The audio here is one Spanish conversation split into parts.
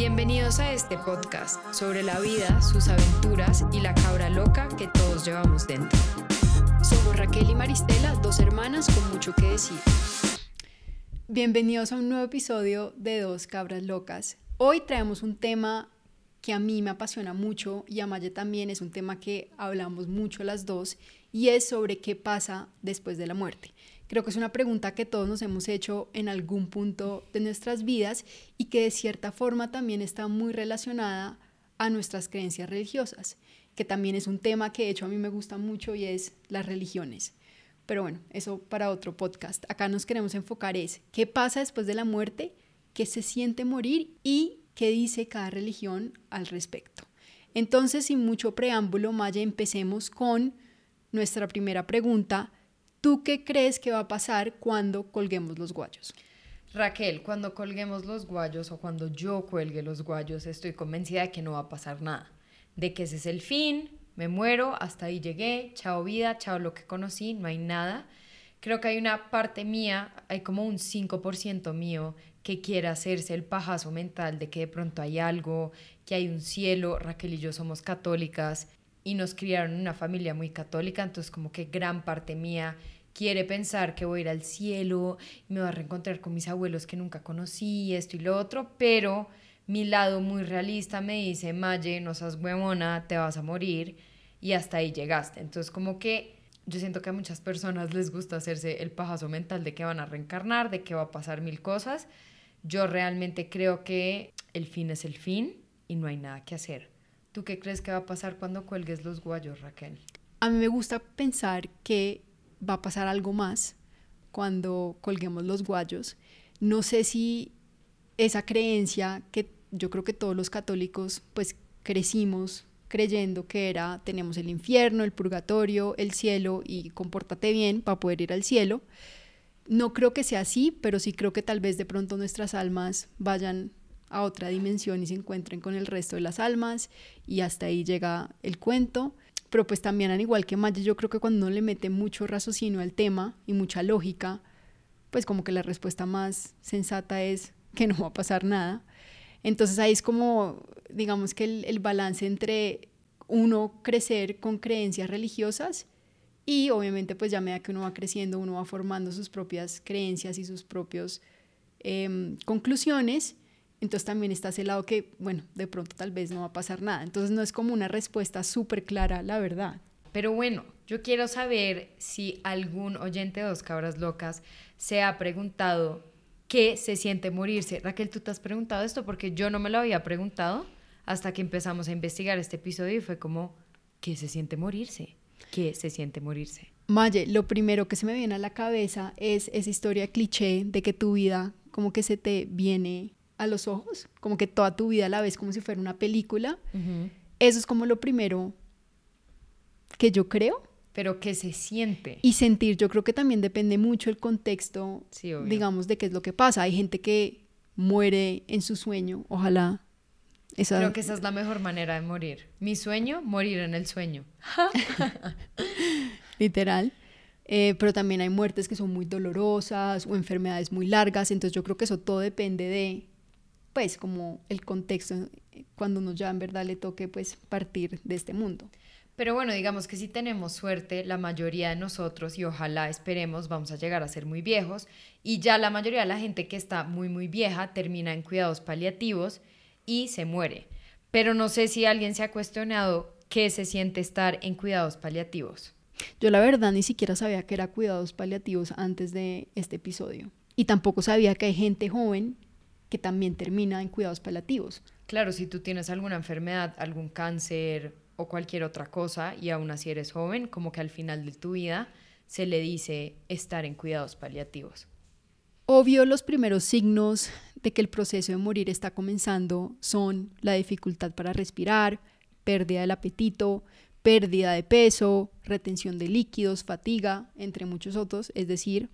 Bienvenidos a este podcast sobre la vida, sus aventuras y la cabra loca que todos llevamos dentro. Somos Raquel y Maristela, dos hermanas con mucho que decir. Bienvenidos a un nuevo episodio de Dos Cabras Locas. Hoy traemos un tema que a mí me apasiona mucho y a Maya también es un tema que hablamos mucho las dos y es sobre qué pasa después de la muerte. Creo que es una pregunta que todos nos hemos hecho en algún punto de nuestras vidas y que de cierta forma también está muy relacionada a nuestras creencias religiosas, que también es un tema que de hecho a mí me gusta mucho y es las religiones. Pero bueno, eso para otro podcast. Acá nos queremos enfocar es qué pasa después de la muerte, qué se siente morir y qué dice cada religión al respecto. Entonces, sin mucho preámbulo, Maya, empecemos con nuestra primera pregunta ¿Tú qué crees que va a pasar cuando colguemos los guayos? Raquel, cuando colguemos los guayos o cuando yo cuelgue los guayos, estoy convencida de que no va a pasar nada. De que ese es el fin, me muero, hasta ahí llegué, chao vida, chao lo que conocí, no hay nada. Creo que hay una parte mía, hay como un 5% mío que quiere hacerse el pajazo mental de que de pronto hay algo, que hay un cielo. Raquel y yo somos católicas y nos criaron en una familia muy católica, entonces como que gran parte mía quiere pensar que voy a ir al cielo me voy a reencontrar con mis abuelos que nunca conocí, esto y lo otro, pero mi lado muy realista me dice, Maye, no seas huevona, te vas a morir y hasta ahí llegaste. Entonces como que yo siento que a muchas personas les gusta hacerse el pajazo mental de que van a reencarnar, de que va a pasar mil cosas. Yo realmente creo que el fin es el fin y no hay nada que hacer. ¿Tú qué crees que va a pasar cuando cuelgues los guayos, Raquel? A mí me gusta pensar que va a pasar algo más cuando colguemos los guayos. No sé si esa creencia que yo creo que todos los católicos pues crecimos creyendo que era tenemos el infierno, el purgatorio, el cielo y compórtate bien para poder ir al cielo. No creo que sea así, pero sí creo que tal vez de pronto nuestras almas vayan a otra dimensión y se encuentren con el resto de las almas y hasta ahí llega el cuento. Pero pues también al igual que Maya, yo creo que cuando uno le mete mucho raciocinio al tema y mucha lógica, pues como que la respuesta más sensata es que no va a pasar nada. Entonces ahí es como, digamos que el, el balance entre uno crecer con creencias religiosas y obviamente pues ya a medida que uno va creciendo, uno va formando sus propias creencias y sus propias eh, conclusiones entonces también está ese lado que, bueno, de pronto tal vez no va a pasar nada. Entonces no es como una respuesta súper clara, la verdad. Pero bueno, yo quiero saber si algún oyente de Dos Cabras Locas se ha preguntado qué se siente morirse. Raquel, tú te has preguntado esto porque yo no me lo había preguntado hasta que empezamos a investigar este episodio y fue como, ¿qué se siente morirse? ¿Qué se siente morirse? Maye, lo primero que se me viene a la cabeza es esa historia cliché de que tu vida como que se te viene a los ojos, como que toda tu vida la ves como si fuera una película. Eso es como lo primero que yo creo. Pero que se siente. Y sentir, yo creo que también depende mucho el contexto, digamos, de qué es lo que pasa. Hay gente que muere en su sueño, ojalá. Esa... Creo que esa es la mejor manera de morir. Mi sueño, morir en el sueño. Literal. Eh, pero también hay muertes que son muy dolorosas o enfermedades muy largas, entonces yo creo que eso todo depende de pues como el contexto cuando nos ya en verdad le toque pues partir de este mundo. Pero bueno, digamos que si tenemos suerte, la mayoría de nosotros, y ojalá esperemos, vamos a llegar a ser muy viejos, y ya la mayoría de la gente que está muy, muy vieja termina en cuidados paliativos y se muere. Pero no sé si alguien se ha cuestionado qué se siente estar en cuidados paliativos. Yo la verdad ni siquiera sabía que era cuidados paliativos antes de este episodio. Y tampoco sabía que hay gente joven que también termina en cuidados paliativos. Claro, si tú tienes alguna enfermedad, algún cáncer o cualquier otra cosa y aún así eres joven, como que al final de tu vida se le dice estar en cuidados paliativos. Obvio, los primeros signos de que el proceso de morir está comenzando son la dificultad para respirar, pérdida del apetito, pérdida de peso, retención de líquidos, fatiga, entre muchos otros, es decir,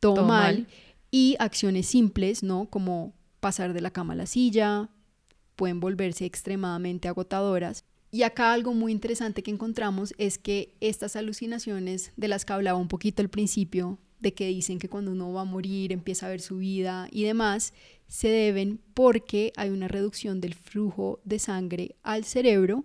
todo, mal, y acciones simples, ¿no? Como pasar de la cama a la silla, pueden volverse extremadamente agotadoras. Y acá algo muy interesante que encontramos es que estas alucinaciones de las que hablaba un poquito al principio, de que dicen que cuando uno va a morir empieza a ver su vida y demás, se deben porque hay una reducción del flujo de sangre al cerebro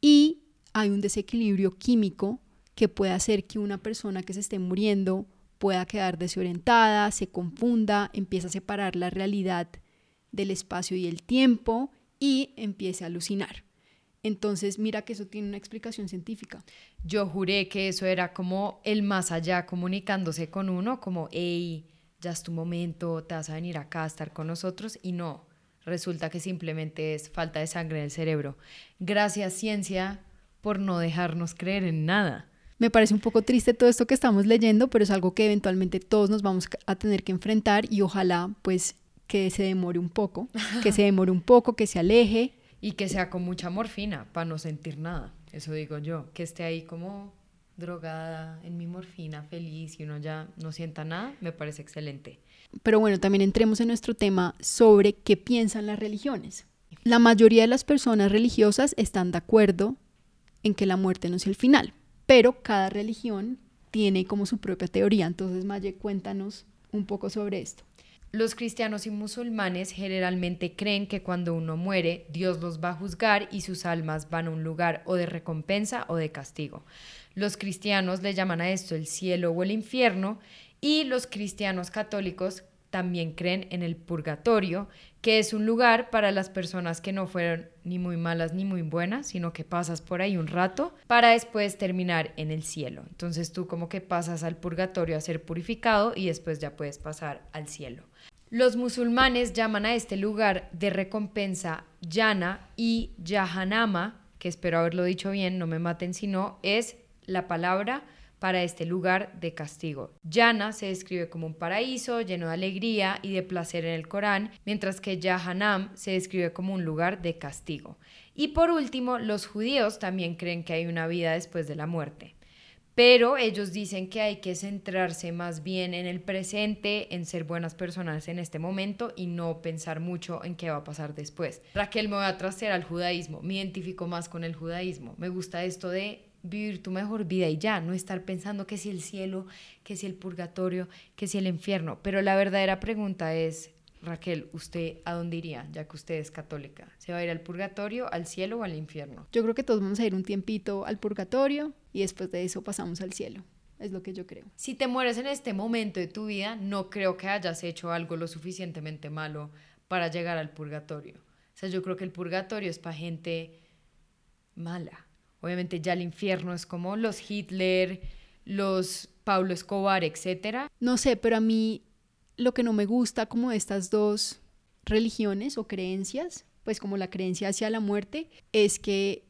y hay un desequilibrio químico que puede hacer que una persona que se esté muriendo pueda quedar desorientada, se confunda, empieza a separar la realidad del espacio y el tiempo y empiece a alucinar. Entonces, mira que eso tiene una explicación científica. Yo juré que eso era como el más allá comunicándose con uno, como, hey, ya es tu momento, te vas a venir acá a estar con nosotros, y no, resulta que simplemente es falta de sangre en el cerebro. Gracias, ciencia, por no dejarnos creer en nada. Me parece un poco triste todo esto que estamos leyendo, pero es algo que eventualmente todos nos vamos a tener que enfrentar y ojalá pues que se demore un poco, que se demore un poco, que se aleje. Y que sea con mucha morfina, para no sentir nada, eso digo yo, que esté ahí como drogada en mi morfina, feliz y uno ya no sienta nada, me parece excelente. Pero bueno, también entremos en nuestro tema sobre qué piensan las religiones. La mayoría de las personas religiosas están de acuerdo en que la muerte no es el final, pero cada religión tiene como su propia teoría. Entonces, Maye, cuéntanos un poco sobre esto. Los cristianos y musulmanes generalmente creen que cuando uno muere, Dios los va a juzgar y sus almas van a un lugar o de recompensa o de castigo. Los cristianos le llaman a esto el cielo o el infierno y los cristianos católicos también creen en el purgatorio, que es un lugar para las personas que no fueron ni muy malas ni muy buenas, sino que pasas por ahí un rato para después terminar en el cielo. Entonces tú como que pasas al purgatorio a ser purificado y después ya puedes pasar al cielo. Los musulmanes llaman a este lugar de recompensa Yana y Yahanama, que espero haberlo dicho bien, no me maten si no, es la palabra para este lugar de castigo. Yana se describe como un paraíso lleno de alegría y de placer en el Corán, mientras que Yahanam se describe como un lugar de castigo. Y por último, los judíos también creen que hay una vida después de la muerte. Pero ellos dicen que hay que centrarse más bien en el presente, en ser buenas personas en este momento y no pensar mucho en qué va a pasar después. Raquel me voy a trastear al judaísmo, me identifico más con el judaísmo. Me gusta esto de vivir tu mejor vida y ya, no estar pensando que si el cielo, que si el purgatorio, que si el infierno. Pero la verdadera pregunta es, Raquel, ¿usted a dónde iría, ya que usted es católica? ¿Se va a ir al purgatorio, al cielo o al infierno? Yo creo que todos vamos a ir un tiempito al purgatorio y después de eso pasamos al cielo. Es lo que yo creo. Si te mueres en este momento de tu vida, no creo que hayas hecho algo lo suficientemente malo para llegar al purgatorio. O sea, yo creo que el purgatorio es para gente mala Obviamente ya el infierno es como los Hitler, los Pablo Escobar, etcétera. No sé, pero a mí lo que no me gusta como estas dos religiones o creencias, pues como la creencia hacia la muerte, es que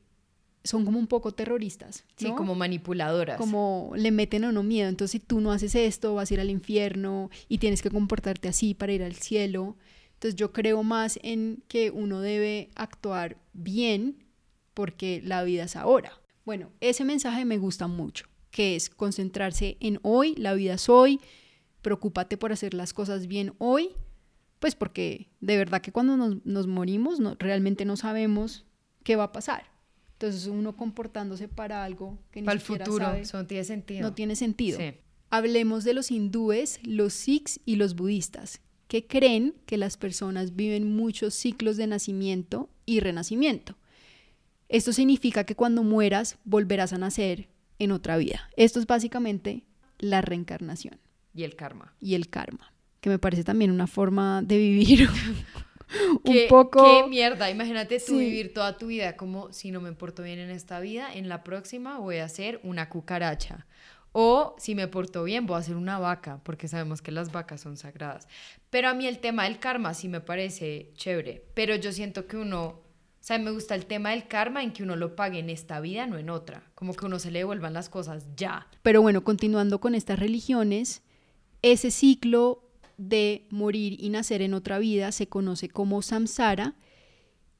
son como un poco terroristas. Sí, como manipuladoras. Como le meten a uno miedo. Entonces, si tú no haces esto, vas a ir al infierno y tienes que comportarte así para ir al cielo. Entonces, yo creo más en que uno debe actuar bien porque la vida es ahora. Bueno, ese mensaje me gusta mucho, que es concentrarse en hoy, la vida es hoy, preocúpate por hacer las cosas bien hoy, pues porque de verdad que cuando nos, morimos no, realmente no sabemos qué va a pasar. Entonces uno comportándose para algo que ni para el futuro, eso no tiene sentido. No tiene sentido. Hablemos de los hindúes, los sikhs y los budistas, que creen que las personas viven muchos ciclos de nacimiento y renacimiento. Esto significa que cuando mueras volverás a nacer en otra vida. Esto es básicamente la reencarnación. Y el karma. Y el karma, que me parece también una forma de vivir un poco... Qué mierda, imagínate tú vivir toda tu vida como si no me porto bien en esta vida, en la próxima voy a ser una cucaracha. O si me porto bien, voy a ser una vaca, porque sabemos que las vacas son sagradas. Pero a mí el tema del karma sí me parece chévere, pero yo siento que uno o sea, me gusta el tema del karma en que uno lo pague en esta vida, no en otra. Como que uno se le devuelvan las cosas ya. Pero bueno, continuando con estas religiones, ese ciclo de morir y nacer en otra vida se conoce como samsara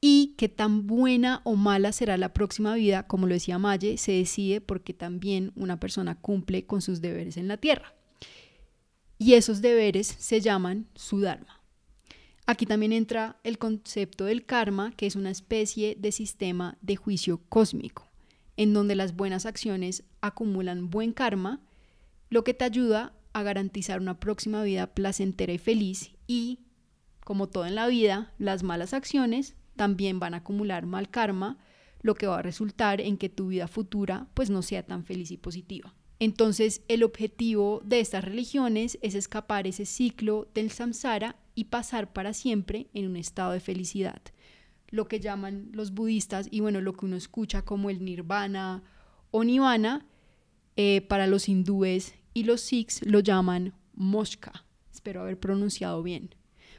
y que tan buena o mala será la próxima vida, como lo decía Maye, se decide porque también una persona cumple con sus deberes en la tierra. Y esos deberes se llaman su dharma. Aquí también entra el concepto del karma, que es una especie de sistema de juicio cósmico, en donde las buenas acciones acumulan buen karma, lo que te ayuda a garantizar una próxima vida placentera y feliz y, como todo en la vida, las malas acciones también van a acumular mal karma, lo que va a resultar en que tu vida futura pues no sea tan feliz y positiva. Entonces, el objetivo de estas religiones es escapar ese ciclo del samsara y pasar para siempre en un estado de felicidad. Lo que llaman los budistas y bueno, lo que uno escucha como el nirvana o nirvana, eh, para los hindúes y los sikhs lo llaman moshka. Espero haber pronunciado bien.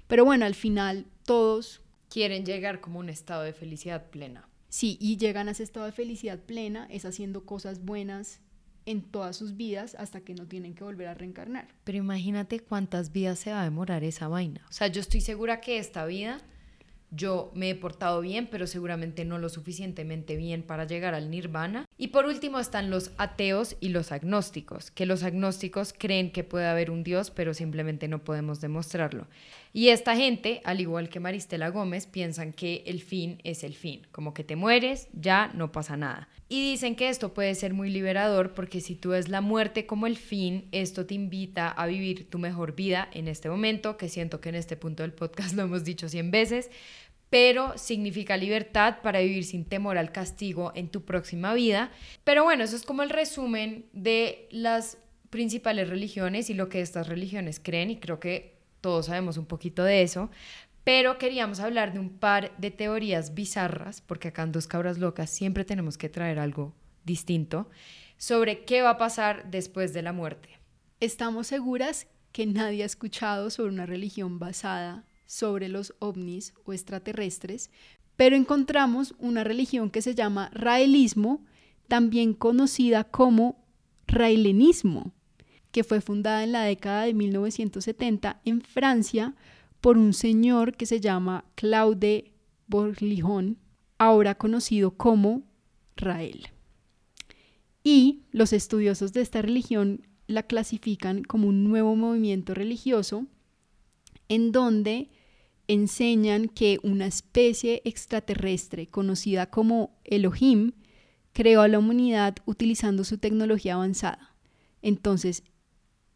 Pero bueno, al final todos quieren llegar como un estado de felicidad plena. Sí, y llegan a ese estado de felicidad plena es haciendo cosas buenas en todas sus vidas hasta que no tienen que volver a reencarnar. Pero imagínate cuántas vidas se va a demorar esa vaina. O sea, yo estoy segura que esta vida yo me he portado bien, pero seguramente no lo suficientemente bien para llegar al nirvana. Y por último están los ateos y los agnósticos, que los agnósticos creen que puede haber un Dios, pero simplemente no podemos demostrarlo. Y esta gente, al igual que Maristela Gómez, piensan que el fin es el fin, como que te mueres, ya no pasa nada. Y dicen que esto puede ser muy liberador porque si tú ves la muerte como el fin, esto te invita a vivir tu mejor vida en este momento, que siento que en este punto del podcast lo hemos dicho 100 veces, pero significa libertad para vivir sin temor al castigo en tu próxima vida. Pero bueno, eso es como el resumen de las principales religiones y lo que estas religiones creen y creo que todos sabemos un poquito de eso. Pero queríamos hablar de un par de teorías bizarras, porque acá en Dos Cabras Locas siempre tenemos que traer algo distinto, sobre qué va a pasar después de la muerte. Estamos seguras que nadie ha escuchado sobre una religión basada sobre los ovnis o extraterrestres, pero encontramos una religión que se llama raelismo, también conocida como raelenismo, que fue fundada en la década de 1970 en Francia por un señor que se llama Claude Borlijon, ahora conocido como Rael. Y los estudiosos de esta religión la clasifican como un nuevo movimiento religioso en donde enseñan que una especie extraterrestre conocida como Elohim creó a la humanidad utilizando su tecnología avanzada. Entonces,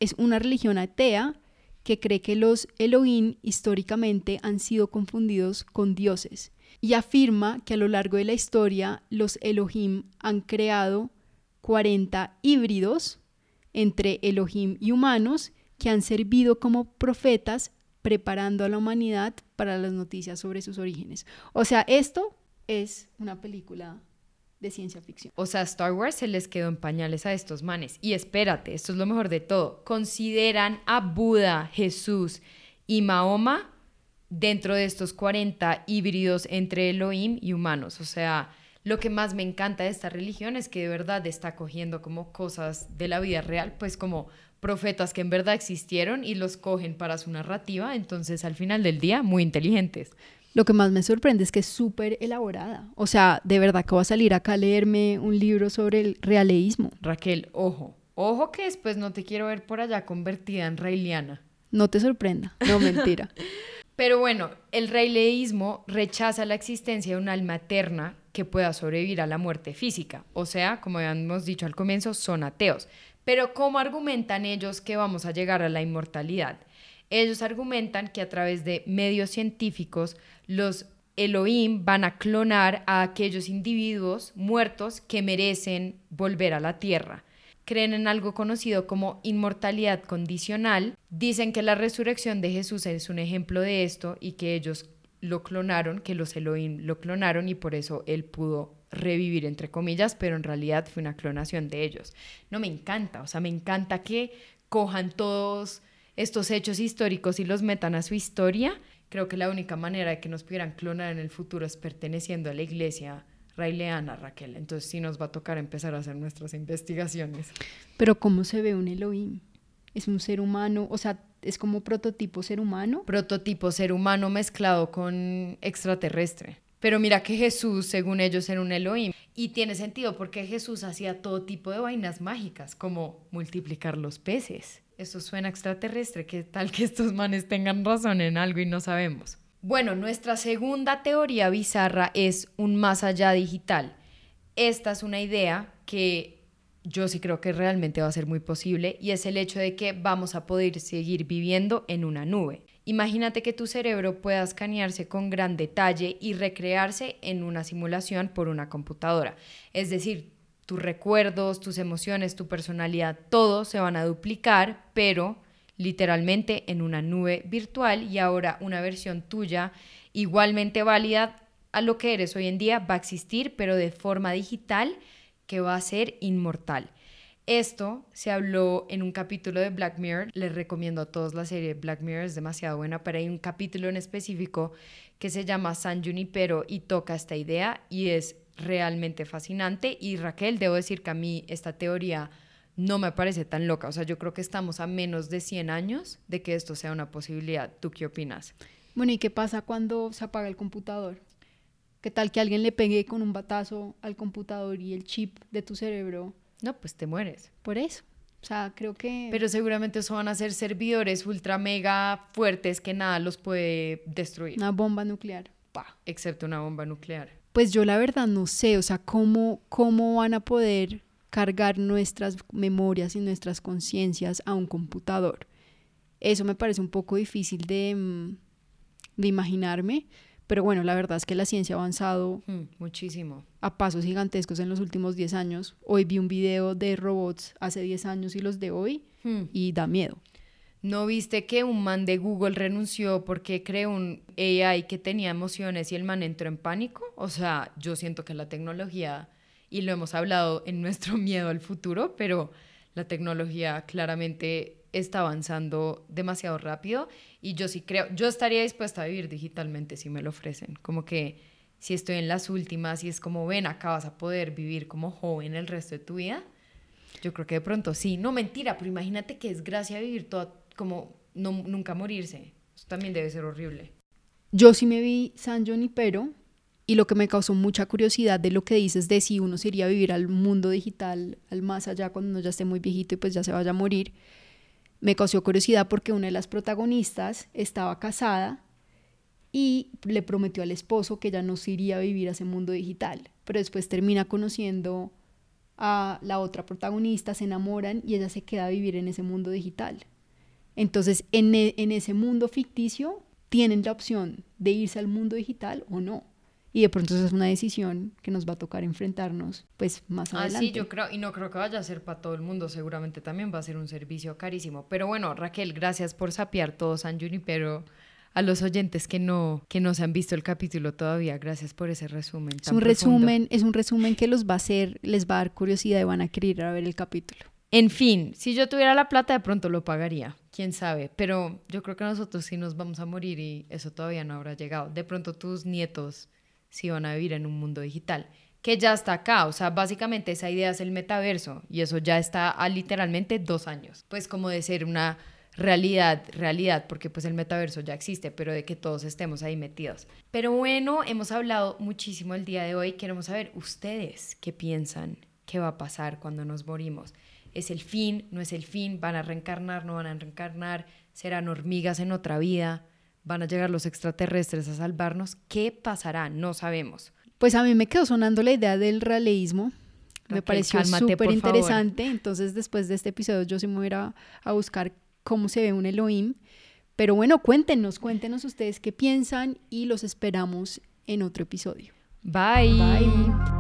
es una religión atea que cree que los Elohim históricamente han sido confundidos con dioses y afirma que a lo largo de la historia los Elohim han creado 40 híbridos entre Elohim y humanos que han servido como profetas preparando a la humanidad para las noticias sobre sus orígenes. O sea, esto es una película de ciencia ficción. O sea, Star Wars se les quedó en pañales a estos manes. Y espérate, esto es lo mejor de todo. Consideran a Buda, Jesús y Mahoma dentro de estos 40 híbridos entre Elohim y humanos. O sea, lo que más me encanta de esta religión es que de verdad está cogiendo como cosas de la vida real, pues como profetas que en verdad existieron y los cogen para su narrativa, entonces al final del día muy inteligentes. Lo que más me sorprende es que es súper elaborada. O sea, de verdad que voy a salir acá a leerme un libro sobre el realeísmo. Raquel, ojo, ojo que después no te quiero ver por allá convertida en raeliana. No te sorprenda, no mentira. Pero bueno, el reileísmo rechaza la existencia de un alma eterna que pueda sobrevivir a la muerte física. O sea, como habíamos dicho al comienzo, son ateos. Pero ¿cómo argumentan ellos que vamos a llegar a la inmortalidad? Ellos argumentan que a través de medios científicos los Elohim van a clonar a aquellos individuos muertos que merecen volver a la tierra. Creen en algo conocido como inmortalidad condicional. Dicen que la resurrección de Jesús es un ejemplo de esto y que ellos lo clonaron, que los Elohim lo clonaron y por eso él pudo revivir, entre comillas, pero en realidad fue una clonación de ellos. No me encanta, o sea, me encanta que cojan todos estos hechos históricos y los metan a su historia. Creo que la única manera de que nos pudieran clonar en el futuro es perteneciendo a la iglesia raileana, Raquel. Entonces sí nos va a tocar empezar a hacer nuestras investigaciones. Pero ¿cómo se ve un Elohim? ¿Es un ser humano? O sea, ¿es como prototipo ser humano? Prototipo ser humano mezclado con extraterrestre. Pero mira que Jesús, según ellos, era un Elohim. Y tiene sentido porque Jesús hacía todo tipo de vainas mágicas, como multiplicar los peces. Eso suena extraterrestre, que tal que estos manes tengan razón en algo y no sabemos. Bueno, nuestra segunda teoría bizarra es un más allá digital. Esta es una idea que yo sí creo que realmente va a ser muy posible y es el hecho de que vamos a poder seguir viviendo en una nube. Imagínate que tu cerebro pueda escanearse con gran detalle y recrearse en una simulación por una computadora. Es decir, tus recuerdos, tus emociones, tu personalidad, todo se van a duplicar, pero literalmente en una nube virtual y ahora una versión tuya igualmente válida a lo que eres hoy en día va a existir, pero de forma digital que va a ser inmortal. Esto se habló en un capítulo de Black Mirror. Les recomiendo a todos la serie Black Mirror, es demasiado buena, pero hay un capítulo en específico que se llama San Junipero y toca esta idea y es realmente fascinante. Y Raquel, debo decir que a mí esta teoría no me parece tan loca. O sea, yo creo que estamos a menos de 100 años de que esto sea una posibilidad. ¿Tú qué opinas? Bueno, ¿y qué pasa cuando se apaga el computador? ¿Qué tal que alguien le pegue con un batazo al computador y el chip de tu cerebro? No, pues te mueres. Por eso. O sea, creo que... Pero seguramente eso van a ser servidores ultra mega fuertes que nada los puede destruir. Una bomba nuclear. Pa, excepto una bomba nuclear. Pues yo la verdad no sé, o sea, cómo, cómo van a poder cargar nuestras memorias y nuestras conciencias a un computador. Eso me parece un poco difícil de, mm, de imaginarme, pero bueno, la verdad es que la ciencia ha avanzado Mm, muchísimo. a pasos gigantescos en los últimos 10 años. Hoy vi un video de robots hace 10 años y los de hoy Hmm. y da miedo. ¿No viste que un man de Google renunció porque creó un AI que tenía emociones y el man entró en pánico? O sea, yo siento que la tecnología, y lo hemos hablado en nuestro miedo al futuro, pero la tecnología claramente está avanzando demasiado rápido y yo sí creo, yo estaría dispuesta a vivir digitalmente si me lo ofrecen, como que si estoy en las últimas y es como, ven, acá vas a poder vivir como joven el resto de tu vida, yo creo que de pronto sí, no mentira, pero imagínate que es gracia vivir toda, como no, nunca morirse, eso también debe ser horrible. Yo sí me vi San Junipero y lo que me causó mucha curiosidad de lo que dices de si uno se iría a vivir al mundo digital, al más allá cuando uno ya esté muy viejito y pues ya se vaya a morir, me causó curiosidad porque una de las protagonistas estaba casada y le prometió al esposo que ella no se iría a vivir a ese mundo digital, pero después termina conociendo a la otra protagonista, se enamoran y ella se queda a vivir en ese mundo digital. Entonces, en, e- en ese mundo ficticio, tienen la opción de irse al mundo digital o no. Y de pronto esa es una decisión que nos va a tocar enfrentarnos pues más Ah, adelante. sí, yo creo, y no creo que vaya a ser para todo el mundo, seguramente también va a ser un servicio carísimo. Pero bueno, Raquel, gracias por sapear todo San Junipero a los oyentes que no, que no se han visto el capítulo todavía. Gracias por ese resumen. es un profundo. resumen, es un resumen que los va a hacer, les va a dar curiosidad y van a querer ir a ver el capítulo. En fin, si yo tuviera la plata, de pronto lo pagaría. Quién sabe. Pero yo creo que nosotros sí nos vamos a morir y eso todavía no habrá llegado. De pronto tus nietos sí van a vivir en un mundo digital. Que ya está acá. O sea, básicamente esa idea es el metaverso. Y eso ya está a literalmente dos años. Pues como de ser una realidad, realidad, porque pues el metaverso ya existe, pero de que todos estemos ahí metidos. Pero bueno, hemos hablado muchísimo el día de hoy. Queremos saber ustedes qué piensan, qué va a pasar cuando nos morimos. ¿Es el fin? ¿No es el fin? ¿Van a reencarnar? ¿No van a reencarnar? ¿Serán hormigas en otra vida? ¿Van a llegar los extraterrestres a salvarnos? ¿Qué pasará? No sabemos. Pues a mí me quedó sonando la idea del realismo. Me pareció súper interesante. Entonces, después de este episodio, yo sí me voy a, a buscar cómo se ve un Elohim. Pero bueno, cuéntenos, cuéntenos ustedes qué piensan y los esperamos en otro episodio. Bye. Bye.